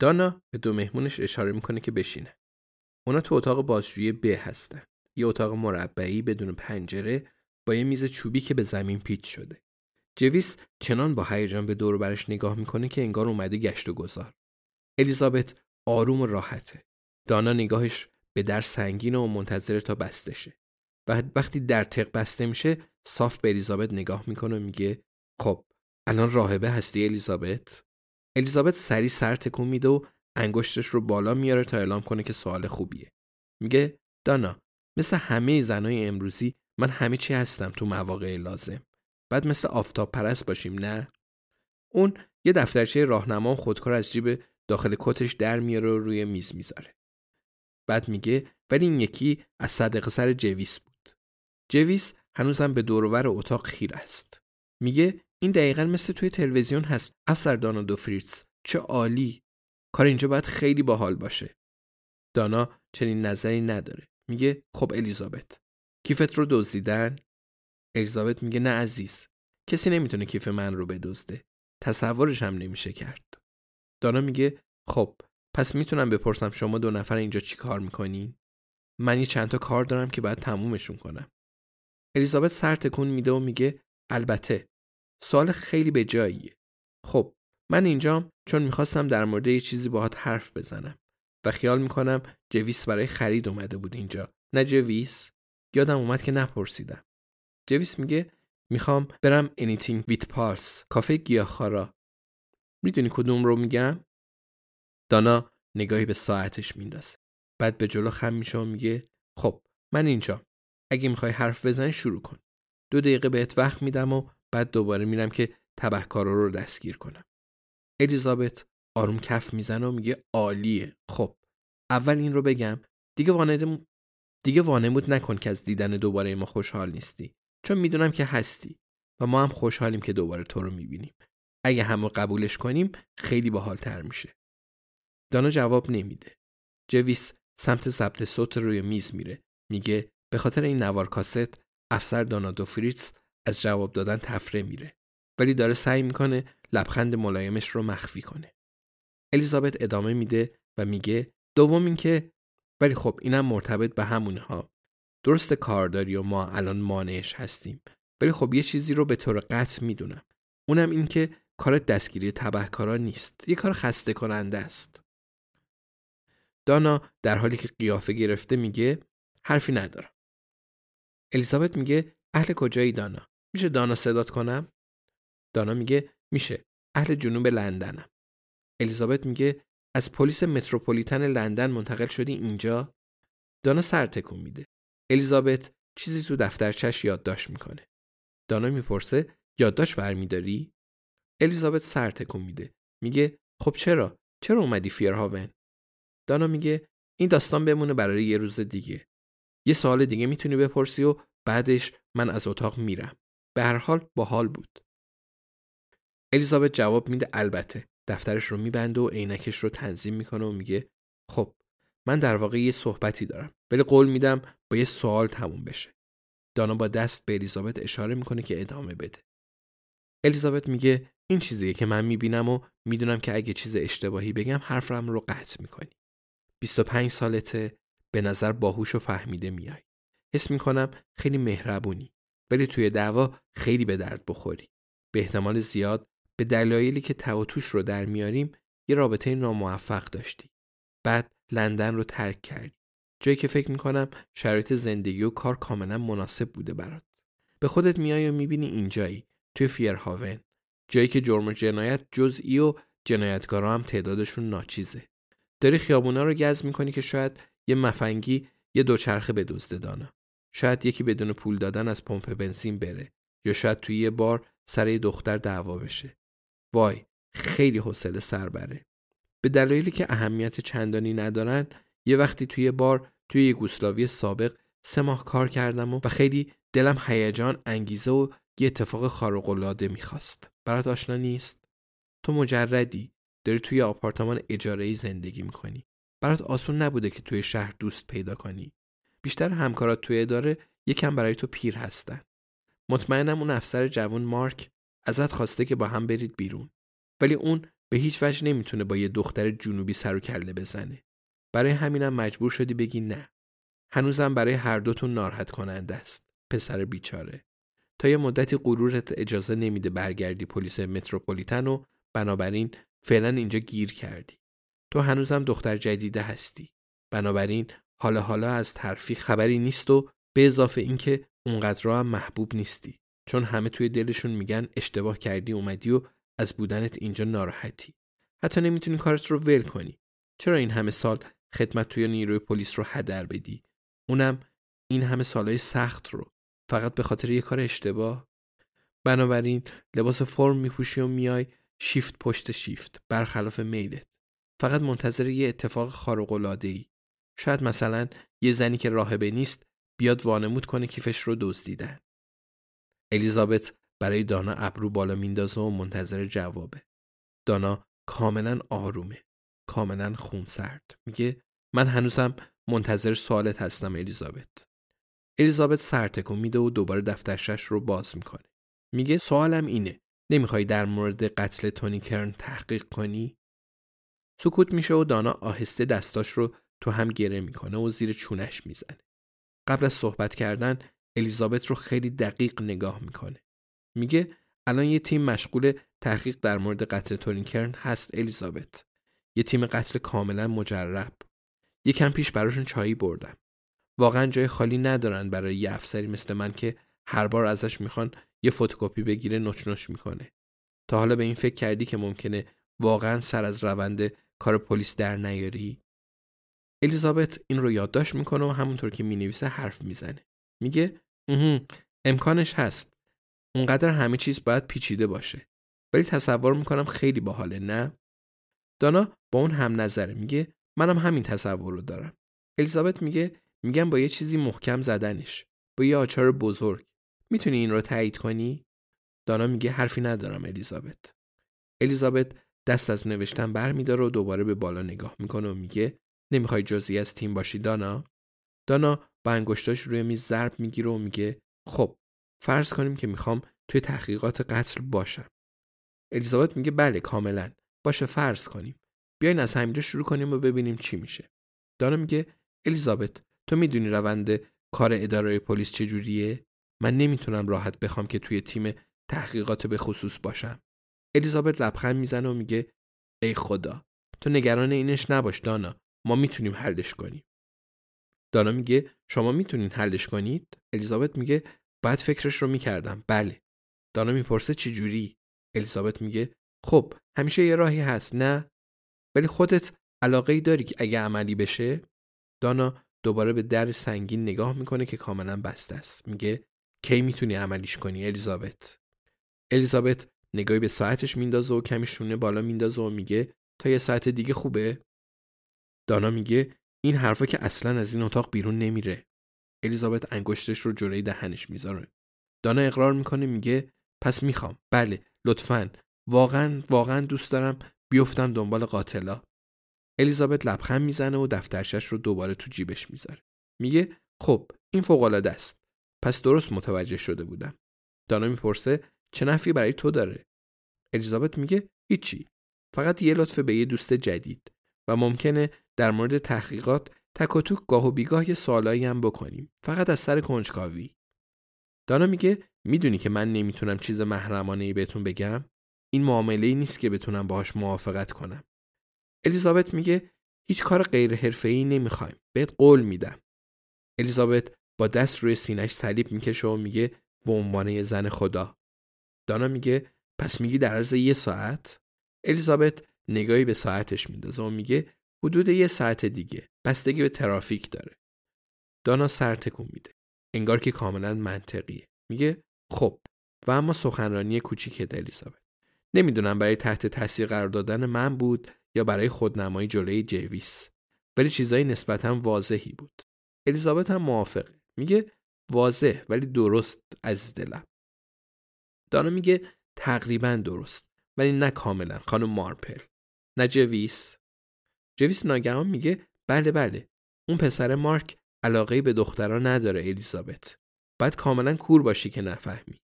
دانا به دو مهمونش اشاره می‌کنه که بشینه. اونا تو اتاق بازجویی ب هستن. یه اتاق مربعی بدون پنجره با یه میز چوبی که به زمین پیچ شده. جویس چنان با هیجان به دور برش نگاه می‌کنه که انگار اومده گشت و گذار. الیزابت آروم و راحته. دانا نگاهش به در سنگینه و منتظر تا بسته شه. و وقتی در تق بسته میشه صاف به الیزابت نگاه می‌کنه و میگه خب الان راهبه هستی الیزابت؟ الیزابت سری سر تکون میده و انگشتش رو بالا میاره تا اعلام کنه که سوال خوبیه. میگه دانا مثل همه زنای امروزی من همه چی هستم تو مواقع لازم. بعد مثل آفتاب پرست باشیم نه؟ اون یه دفترچه راهنما خودکار از جیب داخل کتش در میاره و روی میز می‌ذاره. بعد میگه ولی این یکی از صدق سر جویس بود. جویس هنوزم به دورور اتاق خیر است. میگه این دقیقا مثل توی تلویزیون هست. افسر دانا دو فریتز. چه عالی. کار اینجا باید خیلی باحال باشه. دانا چنین نظری نداره. میگه خب الیزابت. کیفت رو دزدیدن؟ الیزابت میگه نه عزیز. کسی نمی‌تونه کیف من رو بدزده. تصورش هم نمیشه کرد. دانا میگه خب پس می‌تونم بپرسم شما دو نفر اینجا چی کار می‌کنین؟ من یه چند تا کار دارم که باید تمومشون کنم. الیزابت سر تکون میده و میگه البته سوال خیلی به جاییه. خب من اینجام چون می‌خواستم در مورد یه چیزی باهات حرف بزنم و خیال می‌کنم جویس برای خرید اومده بود اینجا. نه جویس؟ یادم اومد که نپرسیدم. جویس میگه می‌خوام برم anything with pulse کافه گیاهخوارا. می‌دونی کدوم رو میگم؟ دانا نگاهی به ساعتش میندازه. بعد به جلو خم میشه و میگه خب من اینجا. اگه می‌خوای حرف بزنی شروع کن. دو دقیقه بهت وقت میدم و بعد دوباره میرم که تبهکارا رو دستگیر کنم. الیزابت آروم کف می‌زنه و میگه عالیه. خب اول این رو بگم. دیگه وانمود دیگه وانمود نکن که از دیدن دوباره ما خوشحال نیستی. چون می‌دونم که هستی و ما هم خوشحالیم که دوباره تو رو می‌بینیم. اگه همه قبولش کنیم خیلی باحالتر میشه. دانا جواب نمیده. جویس سمت ضبط صوت روی میز میره. میگه به خاطر این نوار کاست افسر دانا دو فریتز از جواب دادن تفره میره ولی داره سعی می‌کنه لبخند ملایمش رو مخفی کنه. الیزابت ادامه میده و میگه دوم اینکه ولی خب اینم مرتبط به همونه ها. درست کارداری و ما الان مانعش هستیم. ولی خب یه چیزی رو به طور قطع می‌دونم. اونم این که کار دستگیری تبهکارا نیست. یه کار خسته کننده است. دانا در حالی که قیافه گرفته میگه حرفی ندارم. الیزابت میگه اهل کجایی دانا؟ میشه دانا صدات کنم؟ دانا میگه میشه. اهل جنوب لندنم. الیزابت میگه از پلیس متروپولیتن لندن منتقل شدی اینجا؟ دانا سر تکون میده. الیزابت چیزی تو دفترچش یادداشت می‌کنه. دانا می‌پرسه یادداشت برمیداری؟ الیزابت سر تکون میده. میگه خب چرا؟ چرا اومدی فیرهاون؟ دانا میگه این داستان بمونه برای یه روز دیگه. یه سوال دیگه می‌تونی بپرسی و بعدش من از اتاق میرم. به هر حال باحال بود. الیزابت جواب میده البته. دفترش رو میبنده و عینکش رو تنظیم می‌کنه و میگه خب من در واقع یه صحبتی دارم ولی قول میدم با یه سوال تموم بشه. دانا با دست به الیزابت اشاره می‌کنه که ادامه بده. الیزابت میگه این چیزیه که من می‌بینم و می‌دونم که اگه چیز اشتباهی بگم حرفم رو قطع می‌کنی. 25 سالته به نظر باهوش و فهمیده میای. حس می‌کنم خیلی مهربونی ولی توی دعوا خیلی به درد بخوری. به احتمال زیاد به دلایلی که تواتوش رو در میاریم یه رابطه ناموفق داشتی. بعد لندن رو ترک کردی. جایی که فکر می‌کنم شرایط زندگی و کار کاملا مناسب بوده برات. به خودت میای و می‌بینی اینجایی توی فیرهاون جایی که جرم و جنایت جزئی و جنایتکارا هم تعدادشون ناچیزه. داری خیابونا رو گز می‌کنی که شاید یه مفنگی یه دوچرخه بدزده دانه. شاید یکی بدون پول دادن از پمپ بنزین بره یا شاید توی یه بار سر یه دختر دعوا بشه. وای خیلی حوصله سر بره. به دلایلی که اهمیت چندانی ندارن یه وقتی توی بار توی یه گوسلاوی سابق سه ماه کار کردم و, و خیلی دلم هیجان انگیزه و یه اتفاق خارق العاده می‌خواست. برات آشنا نیست؟ تو مجردی داری توی آپارتمان اجاره ای زندگی می‌کنی. برات آسون نبوده که توی شهر دوست پیدا کنی. بیشتر همکارات توی اداره یکم برای تو پیر هستن. مطمئنم اون افسر جوان مارک ازت خواسته که با هم برید بیرون. ولی اون به هیچ وجه نمی‌تونه با یه دختر جنوبی سر و کله بزنه. برای همینم مجبور شدی بگی نه. هنوزم برای هر دوتون ناراحت کننده است پسر بیچاره. تا یه مدتی غرورت اجازه نمیده برگردی پلیس متروپولیتن و بنابراین فعلا اینجا گیر کردی. تو هنوزم دختر جدیده هستی. بنابراین حالا حالا از ترفی خبری نیست و به اضافه اینکه اونقدر هم محبوب نیستی. چون همه توی دلشون میگن اشتباه کردی اومدی و از بودنت اینجا ناراحتی. حتی نمی‌تونی کارت رو ول کنی. چرا این همه سال خدمت توی نیروی پلیس رو هدر بدی؟ اونم این همه سالهای سخت رو. فقط به خاطر یه کار اشتباه. بنابراین لباس فرم میپوشی و میای شیفت پشت شیفت برخلاف میلت. فقط منتظر یه اتفاق خارق العاده ای شاید مثلا یه زنی که راهبه نیست بیاد وانمود کنه کیفش رو دزدیدن الیزابت برای دانا ابرو بالا میندازه و منتظر جوابه. دانا کاملا آرومه. کاملا خونسرد. میگه من هنوزم منتظر سوالت هستم الیزابت. الیزابت سر تکون میده و دوباره دفترشش رو باز می‌کنه. میگه سوالم اینه. نمی‌خوای در مورد قتل تونی کرن تحقیق کنی؟ سکوت میشه و دانا آهسته دستاش رو تو هم گره می‌کنه و زیر چونش می‌زنه. قبل از صحبت کردن الیزابت رو خیلی دقیق نگاه می‌کنه. میگه الان یه تیم مشغول تحقیق در مورد قتل تونی کرن هست الیزابت. یه تیم قتل کاملا مجرب. یکم پیش براشون چایی بردم. واقعا جای خالی ندارن برای یه افسری مثل من که هر بار ازش می‌خوان یه فتوکپی بگیره نوچ می‌کنه. تا حالا به این فکر کردی که ممکنه واقعا سر از روند کار پلیس در نیاری؟ الیزابت این رو یادداشت می‌کنه و همونطور که می‌نویسه حرف می‌زنه. میگه امکانش هست. اونقدر همه چیز باید پیچیده باشه. ولی تصور می‌کنم خیلی باحاله نه؟ دانا با اون هم نظره. میگه منم همین تصور رو دارم. الیزابت میگه میگم با یه چیزی محکم زدنش. با یه آچار بزرگ. می‌تونی این رو تایید کنی؟ دانا میگه حرفی ندارم الیزابت. الیزابت دست از نوشتن بر میداره و دوباره به بالا نگاه می‌کنه و میگه نمی‌خوای جزئی از تیم باشی دانا؟ دانا با انگشتاش روی میز ضرب می‌گیره و میگه خب فرض کنیم که می‌خوام توی تحقیقات قتل باشم. الیزابت میگه بله کاملا. باشه فرض کنیم. بیاین از همینجا شروع کنیم و ببینیم چی میشه. دانا میگه الیزابت تو می‌دونی روند کار اداره پلیس چجوریه؟ من نمی‌تونم راحت بخوام که توی تیم تحقیقات به خصوص باشم. الیزابت لبخند می‌زنه و میگه ای خدا تو نگران اینش نباش دانا. ما می‌تونیم حلش کنیم. دانا میگه شما می‌تونین حلش کنید؟ الیزابت میگه بعد فکرش رو می‌کردم. بله. دانا می‌پرسه چی جوری؟ الیزابت میگه خب همیشه یه راهی هست نه؟ ولی خودت علاقه ای داری که اگه عملی بشه؟ دانا دوباره به در سنگین نگاه می‌کنه که کاملا بسته است. میگه کی می‌تونی عملیش کنی الیزابت؟ الیزابت نگاهی به ساعتش میندازه و کمی شونه بالا میندازه و میگه تا یه ساعت دیگه خوبه؟ دانا میگه این حرفا که اصلا از این اتاق بیرون نمیره. الیزابت انگشتش رو جلوی دهنش می‌ذاره. دانا اقرار می‌کنه میگه پس می‌خوام. بله لطفا. واقعا واقعا دوست دارم بیفتم دنبال قاتلا. الیزابت لبخند می‌زنه و دفترشش رو دوباره تو جیبش می‌ذاره. میگه خب این فوق العاده است. پس درست متوجه شده بودم. دانا می‌پرسه چه نفی برای تو داره؟ الیزابت میگه هیچی. فقط یه لطف به یه دوست جدید. و ممکنه در مورد تحقیقات تک و توک گاه و بیگاه یه سوالایی هم بکنیم. فقط از سر کنجکاوی. دانا میگه می‌دونی که من نمی‌تونم چیز محرمانه ای بهتون بگم؟ این معامله ای نیست که بتونم باهاش موافقت کنم. الیزابت میگه هیچ کار غیر حرفه‌ای نمی‌خوایم. بهت قول میدم. الیزابت با دست روی سینش صلیب می‌کشه و میگه به عنوان زن خدا. دانا میگه پس میگی در عرض یه ساعت؟ الیزابت نگاهی به ساعتش میندازه و میگه حدود یه ساعت دیگه. بستگی به ترافیک داره. دانا سر تکون میده. انگار که کاملا منطقیه. میگه خب و اما سخنرانی کوچیک الیزابت. نمی‌دونم برای تحت تاثیر قرار دادن من بود یا برای خودنمایی جلوی جویس ولی چیزایی نسبتا واضحی بود. الیزابت هم موافقه. میگه واضح ولی درست از دلم. دانا میگه تقریبا درست ولی نه کاملا. خانم مارپل. نه جویس. جویس ناگهان میگه بله بله. اون پسر مارک علاقه به دخترها نداره الیزابت. باید کاملا کور باشی که نفهمی.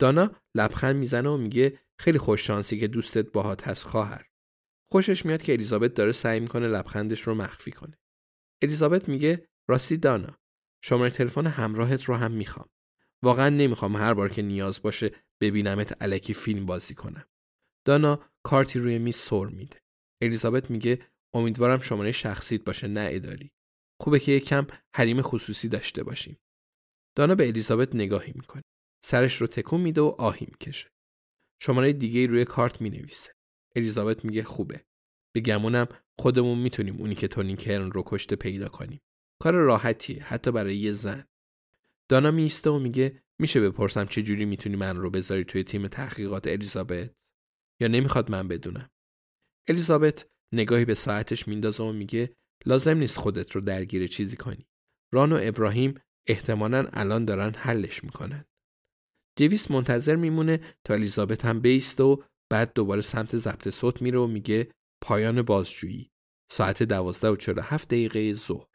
دانا لبخند می‌زنه و میگه خیلی خوش شانسی که دوستت باهات هست خواهر. خوشش میاد که الیزابت داره سعی می‌کنه لبخندش رو مخفی کنه. الیزابت میگه راستی دانا شماره تلفن همراهت رو هم می‌خوام. واقعا نمی‌خوام هر بار که نیاز باشه ببینمت علکی فیلم بازی کنم. دانا کارتی روی میز سر میده. الیزابت میگه امیدوارم شماره شخصیت باشه نه اداری. خوبه که یکم حریم خصوصی داشته باشیم. دانا به الیزابت نگاهی می‌کنه. سرش رو تکون میده و آهی می‌کشه. شماره دیگه روی کارت می‌نویسه. الیزابت میگه خوبه. به گمونم خودمون می‌تونیم اونی که تونی کرن رو کشته پیدا کنیم. کار راحتیه حتی برای یه زن. دانا میسته و میگه میشه بپرسم چه جوری می‌تونی من رو بذاری توی تیم تحقیقات الیزابت؟ یا نمی‌خواد من بدونم. الیزابت نگاهی به ساعتش میندازه و میگه لازم نیست خودت رو درگیر چیزی کنی. ران و ابراهیم احتمالا الان دارن حلش می‌کنن. دیویس منتظر میمونه تا الیزابت هم بیسته و بعد دوباره سمت ضبط صوت میره و میگه پایان بازجویی. ساعت دوازده و هفت دقیقه ظهر.